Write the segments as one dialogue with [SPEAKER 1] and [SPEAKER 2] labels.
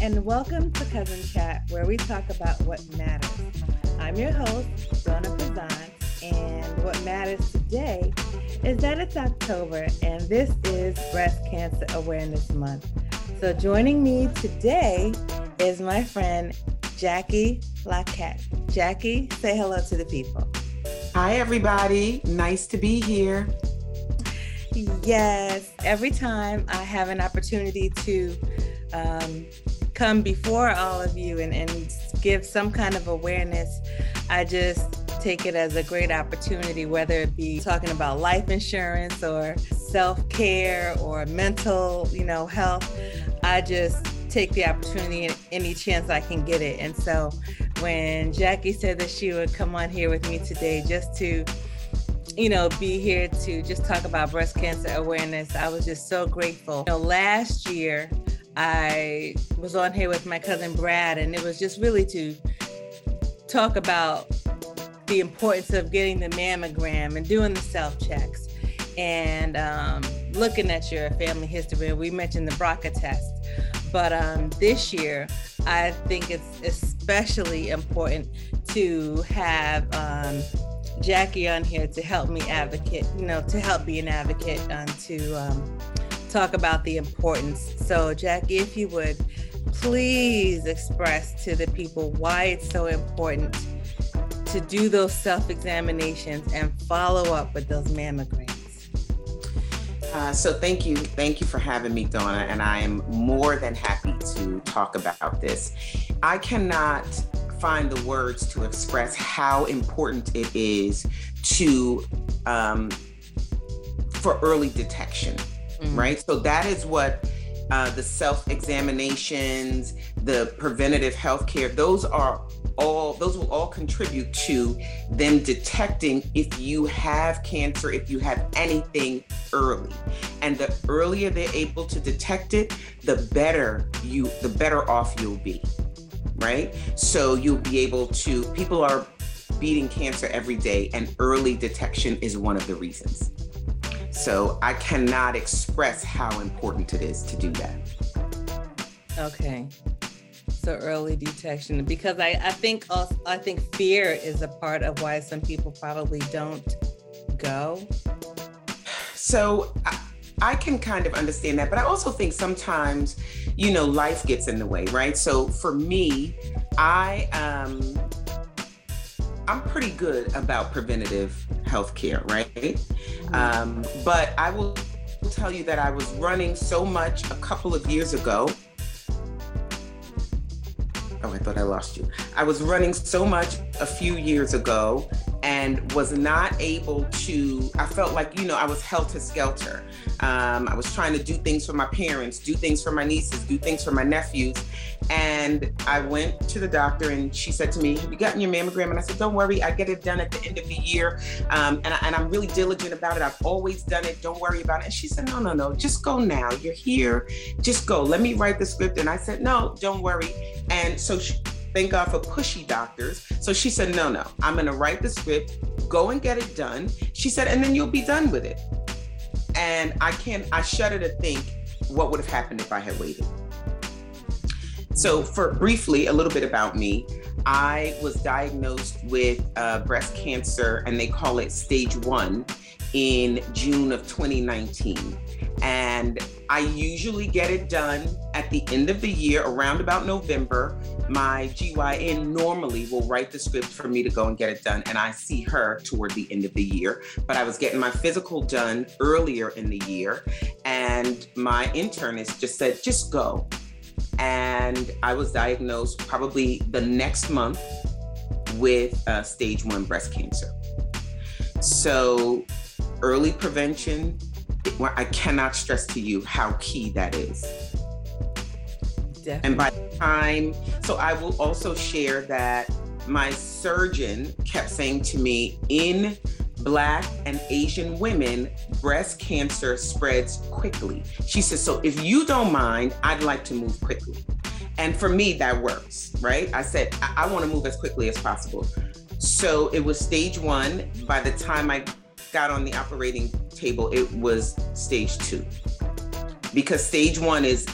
[SPEAKER 1] and welcome to Cuzin Chat, where we talk about what matters. I'm your host, Donna Pazant, and what matters today is that it's October and this is Breast Cancer Awareness Month. So, joining me today is my friend Jackie Laquette. Jackie, say hello to the people.
[SPEAKER 2] Hi, everybody. Nice to be here.
[SPEAKER 1] Yes, every time I have an opportunity to um, come before all of you and, and give some kind of awareness, I just take it as a great opportunity, whether it be talking about life insurance or self care or mental, you know, health. I just take the opportunity any chance I can get it. And so when Jackie said that she would come on here with me today just to you know, be here to just talk about breast cancer awareness. I was just so grateful. You know, last year I was on here with my cousin Brad, and it was just really to talk about the importance of getting the mammogram and doing the self checks and um, looking at your family history. We mentioned the BRCA test, but um, this year I think it's especially important to have um, Jackie on here to help me advocate, you know, to help be an advocate and to um, talk about the importance. So, Jackie, if you would please express to the people why it's so important to do those self examinations and follow up with those mammograms.
[SPEAKER 2] Uh, so thank you, thank you for having me, Donna, and I am more than happy to talk about this. I cannot find the words to express how important it is to um, for early detection, mm-hmm. right? So that is what uh, the self examinations, the preventative health care, those are all, those will all contribute to them detecting if you have cancer, if you have anything early. And the earlier they're able to detect it, the better you, the better off you'll be right? So you'll be able to, people are beating cancer every day, and early detection is one of the reasons. So I cannot express how important it is to do that.
[SPEAKER 1] Okay. So early detection, because I, I think also, I think fear is a part of why some people probably don't go.
[SPEAKER 2] So I, I can kind of understand that, but I also think sometimes, you know, life gets in the way, right? So for me, I um I'm pretty good about preventative health care, right? Um, but I will tell you that I was running so much a couple of years ago. Oh, I thought I lost you. I was running so much a few years ago and was not able to, I felt like, you know, I was helter skelter. Um, I was trying to do things for my parents, do things for my nieces, do things for my nephews. And I went to the doctor and she said to me, Have you gotten your mammogram? And I said, Don't worry, I get it done at the end of the year. Um, and, I, am really diligent about it. I've always done it. Don't worry about it. And she said, No, no, no, just go now. You're here. Just go. Let me write the script. And I said, No, don't worry. And so she, thank God for pushy doctors. So she said, No, no, I'm going to write the script, go and get it done. She said, And then you'll be done with it. And I can't, I shudder to think what would have happened if I had waited. So, for briefly, a little bit about me. I was diagnosed with uh, breast cancer, and they call it stage one, in June of 2019. And I usually get it done at the end of the year, around about November. My GYN normally will write the script for me to go and get it done, and I see her toward the end of the year. But I was getting my physical done earlier in the year, and my internist just said, just go. And I was diagnosed probably the next month with uh, stage one breast cancer. So, early prevention I cannot stress to you how key that is. Definitely. And by the time, so I will also share that my surgeon kept saying to me in Black and Asian women, breast cancer spreads quickly. She says, So if you don't mind, I'd like to move quickly. And for me, that works, right? I said, I, I want to move as quickly as possible. So it was stage one. By the time I got on the operating table, it was stage two. Because stage one is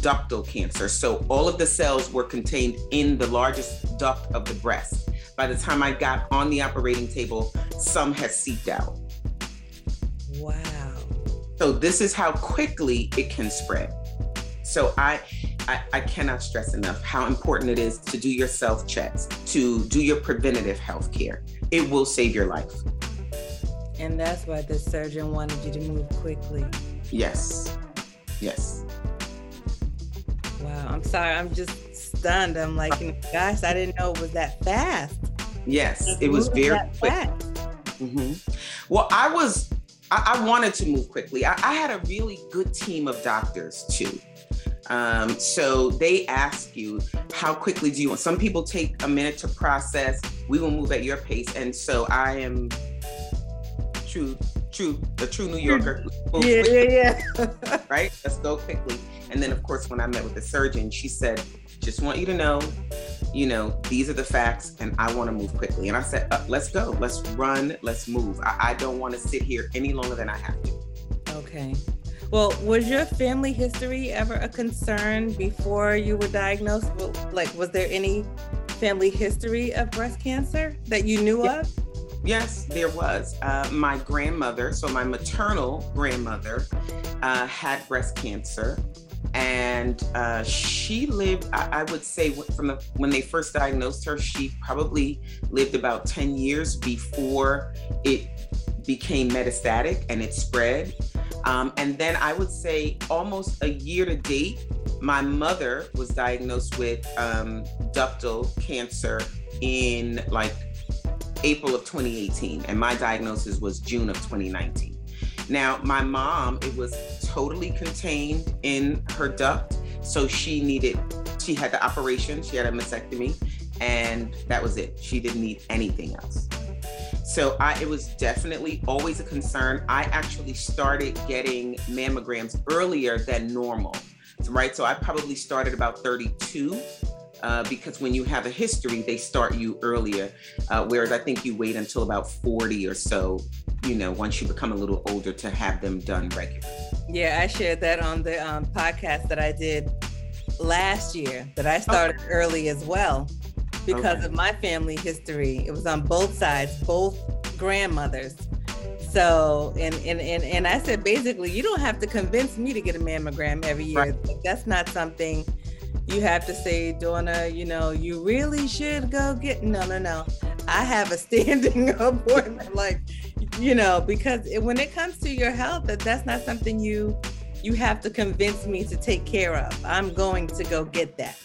[SPEAKER 2] ductal cancer. So all of the cells were contained in the largest duct of the breast. By the time I got on the operating table, some had seeped out.
[SPEAKER 1] Wow.
[SPEAKER 2] So this is how quickly it can spread. So I, I, I cannot stress enough how important it is to do your self checks, to do your preventative health care. It will save your life.
[SPEAKER 1] And that's why the surgeon wanted you to move quickly.
[SPEAKER 2] Yes. Yes.
[SPEAKER 1] Wow. I'm sorry. I'm just stunned. I'm like, gosh, I didn't know it was that fast.
[SPEAKER 2] Yes, it was very quick. Mm-hmm. Well, I was, I, I, wanted to move quickly. I, I, had a really good team of doctors too. Um, so they ask you, how quickly do you want? Some people take a minute to process. We will move at your pace. And so I am true, true, the true New Yorker.
[SPEAKER 1] Yeah, yeah,
[SPEAKER 2] yeah. right? Let's go quickly. And then, of course, when I met with the surgeon, she said, just want you to know, you know, these are the facts and I want to move quickly. And I said, uh, let's go, let's run, let's move. I, I don't want to sit here any longer than I have to.
[SPEAKER 1] Okay. Well, was your family history ever a concern before you were diagnosed? Like, was there any family history of breast cancer that you knew
[SPEAKER 2] yeah.
[SPEAKER 1] of?
[SPEAKER 2] Yes, there was. Uh, my grandmother, so my maternal grandmother, uh, had breast cancer. And uh, she lived, I, I, would say, from the, when they first diagnosed her, she probably lived about 10 years before it became metastatic and it spread. Um, and then I would say almost a year to date, my mother was diagnosed with um, ductal cancer in like April of 2018, and my diagnosis was June of 2019. Now, my mom, it was totally contained in her duct, so she needed, she had the operation, she had a mastectomy, and that was it. She didn't need anything else. So I, it was definitely always a concern. I actually started getting mammograms earlier than normal, right? So I probably started about 32 uh, because when you have a history, they start you earlier. Uh, whereas I think you wait until about 40 or so, you know, once you become a little older to have them done regularly.
[SPEAKER 1] Yeah, I shared that on the um, podcast that I did last year, that I started okay. early as well because okay. of my family history. It was on both sides, both grandmothers. So, and, and, and, and I said, basically, you don't have to convince me to get a mammogram every year. Right. That's not something you have to say, Donna, you know, you really should go get. No, no, no. I have a standing appointment, like, you know, because when it comes to your health, that that's not something you you have to convince me to take care of. I'm going to go get that.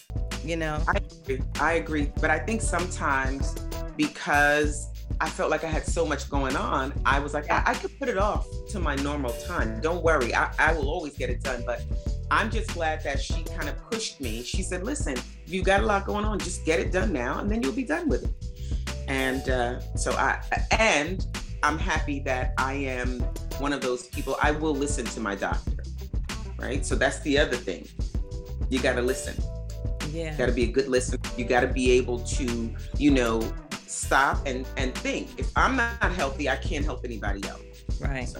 [SPEAKER 1] You know.
[SPEAKER 2] I agree. I agree, but I think sometimes because I felt like I had so much going on. I was like, I, I could put it off to my normal time. Don't worry, I, I will always get it done. But I'm just glad that she kind of pushed me. She said, listen, you got a lot going on, just get it done now, and then you'll be done with it. And uh, so I, and I'm happy that I am one of those people. I will listen to my doctor, right? So that's the other thing. You got to listen.
[SPEAKER 1] Yeah.
[SPEAKER 2] got to be a good listener. You got to be able to, you know, stop and and think. If I'm not healthy, I can't help anybody else.
[SPEAKER 1] Right. So.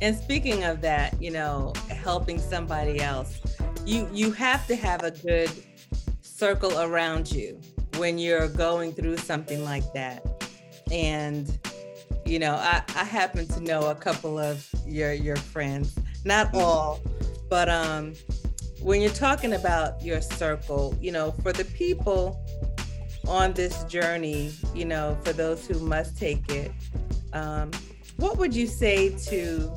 [SPEAKER 1] And speaking of that, you know, helping somebody else, you you have to have a good circle around you when you're going through something like that. And you know, I, I happen to know a couple of your your friends, not mm-hmm. all, but um when you're talking about your circle, you know, for the people on this journey, you know, for those who must take it, um, what would you say to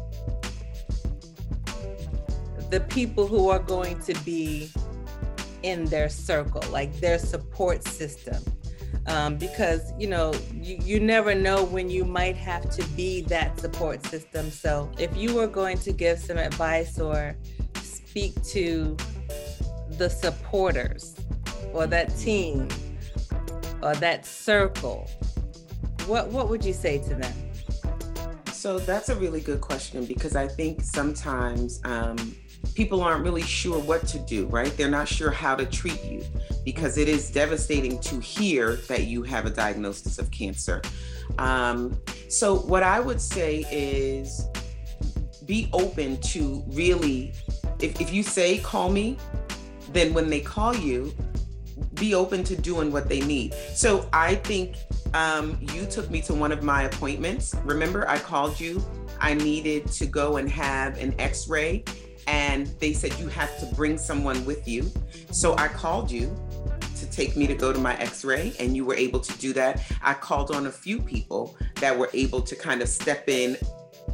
[SPEAKER 1] the people who are going to be in their circle, like their support system? Um, because you know you, you never know when you might have to be that support system so if you were going to give some advice or speak to the supporters or that team or that circle, what what would you say to them?
[SPEAKER 2] So that's a really good question because I think sometimes um, people aren't really sure what to do, right? They're not sure how to treat you because it is devastating to hear that you have a diagnosis of cancer. Um, so, what I would say is be open to really if, if you say call me, then when they call you, be open to doing what they need. So I think um, you took me to one of my appointments. Remember, I called you. I needed to go and have an x ray, and they said you have to bring someone with you. So I called you to take me to go to my x ray, and you were able to do that. I called on a few people that were able to kind of step in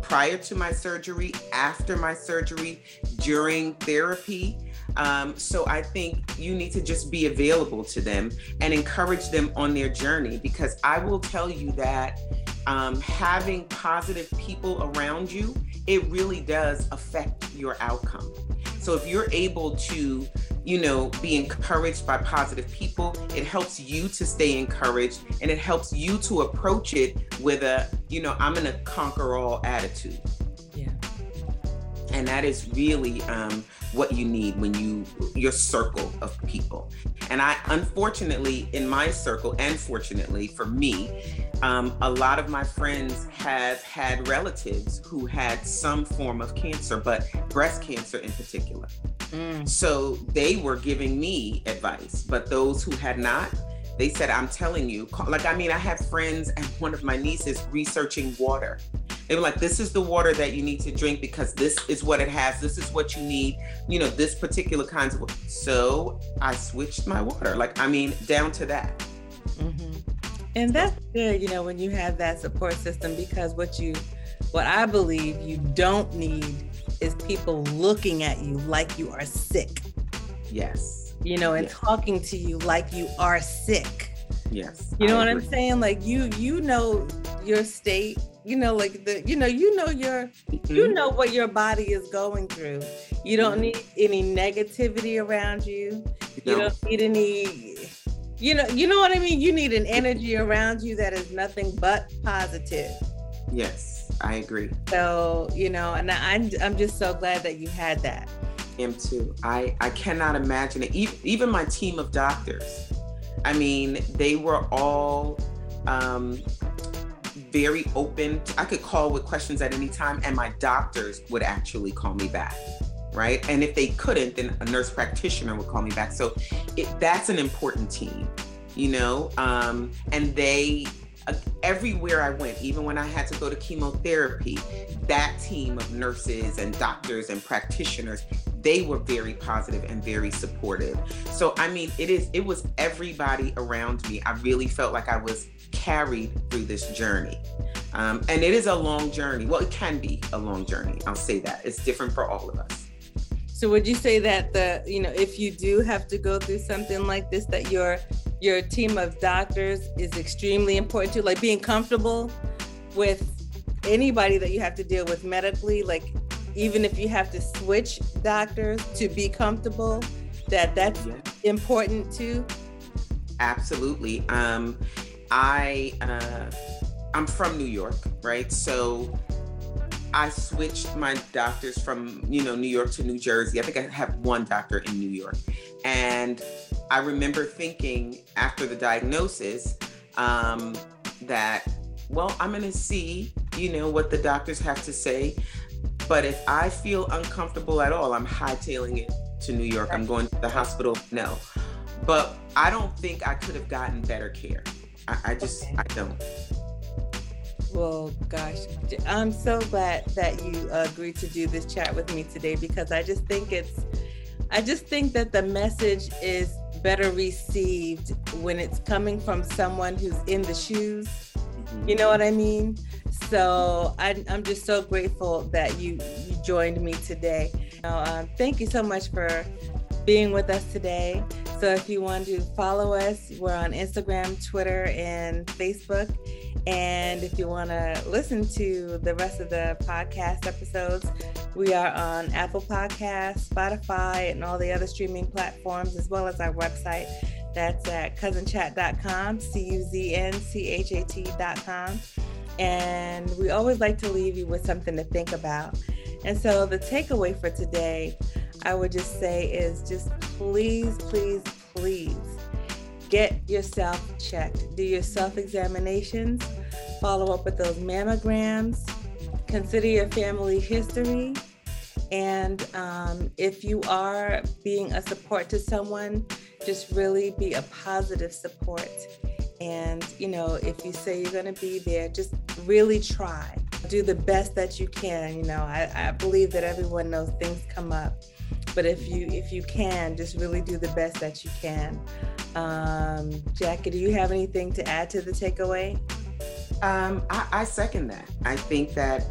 [SPEAKER 2] prior to my surgery, after my surgery, during therapy. Um, so I think you need to just be available to them and encourage them on their journey because I will tell you that um, having positive people around you, it really does affect your outcome. So if you're able to, you know, be encouraged by positive people, it helps you to stay encouraged and it helps you to approach it with a, you know, I'm going to conquer all attitude.
[SPEAKER 1] Yeah.
[SPEAKER 2] And that is really um, what you need when you your circle of people. And i unfortunately in my circle and fortunately for me um, a lot of my friends have had relatives who had some form of cancer but breast cancer in particular. Mm. so they were giving me advice but those who had not they said i'm telling you like i mean i have friends and one of my nieces researching water they were like, this is the water that you need to drink because this is what it has. This is what you need, you know, this particular kinds of water. So I switched my water. Like, I mean, down to that.
[SPEAKER 1] Mm-hmm. And that's good, you know, when you have that support system because what you, what I believe you don't need is people looking at you like you are sick.
[SPEAKER 2] Yes.
[SPEAKER 1] You know, and yes. talking to you like you are sick.
[SPEAKER 2] Yes.
[SPEAKER 1] You know I what agree. I'm saying? Like you, you know your state you know like the you know you know your mm-hmm. you know what your body is going through. You don't mm-hmm. need any negativity around you. No. you don't. need any you know you know what i mean? You need an energy around you that is nothing but positive.
[SPEAKER 2] Yes i agree.
[SPEAKER 1] So you know and i'm, I'm just so glad that you had that.
[SPEAKER 2] Am too. I i cannot imagine it. Even, even my team of doctors i mean they were all um very open. I could call with questions at any time, and my doctors would actually call me back. Right. And if they couldn't, then a nurse practitioner would call me back. So it, that's an important team, you know? Um, and they, uh, everywhere I went, even when I had to go to chemotherapy, that team of nurses and doctors and practitioners, they were very positive and very supportive. So I mean, it is it was everybody around me. I really felt like I was carried through this journey. Um, and it is a long journey. Well, it can be a long journey. I'll say that. It's different for all of us.
[SPEAKER 1] So would you say that the, you know, if you do have to go through something like this, that your your team of doctors is extremely important to like being comfortable with anybody that you have to deal with medically, like even if you have to switch doctors to be comfortable, that that's yeah. important too?
[SPEAKER 2] Absolutely. Um, I uh, I'm from New York, right? So I switched my doctors from you know New York to New Jersey. I think I have one doctor in New York, and I remember thinking after the diagnosis um, that well I'm going to see you know what the doctors have to say, but if I feel uncomfortable at all, I'm hightailing it to New York. I'm going to the hospital. No, but I don't think I could have gotten better care. I, I just okay. I don't.
[SPEAKER 1] Well, gosh, I'm so glad that you agreed to do this chat with me today because I just think it's, I just think that the message is better received when it's coming from someone who's in the shoes. You know what I mean? So I, am just so grateful that you you joined me today. Uh, thank you so much for being with us today. So if you want to follow us, we're on Instagram, Twitter, and Facebook. And if you want to listen to the rest of the podcast episodes, we are on Apple Podcasts, Spotify, and all the other streaming platforms, as well as our website. That's at cuzinchat.com, C U Z N C H A T.com. And we always like to leave you with something to think about. And so the takeaway for today I would just say is just please, please, please get yourself checked. Do your self examinations, follow up with those mammograms, consider your family history, And um, if you are being a support to someone, just really be a positive support. And, you know, if you say you're going to be there, just really try. Do the best that you can. You know, I, I believe that everyone knows things come up. But if you if you can, just really do the best that you can. Um, Jackie, do you have anything to add to the takeaway?
[SPEAKER 2] Um, I, I second that. I think that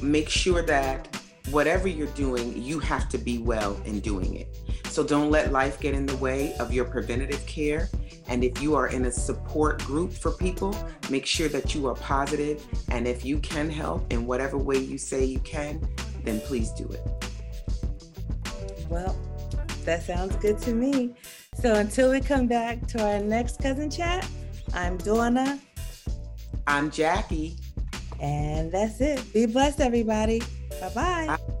[SPEAKER 2] make sure that whatever you're doing, you have to be well in doing it. So don't let life get in the way of your preventative care. And if you are in a support group for people, make sure that you are positive. And if you can help in whatever way you say you can, then please do it.
[SPEAKER 1] Well, that sounds good to me. So until we come back to our next cousin chat, I'm Donna.
[SPEAKER 2] I'm Jackie.
[SPEAKER 1] And that's it. Be blessed, everybody. Bye-bye. bye bye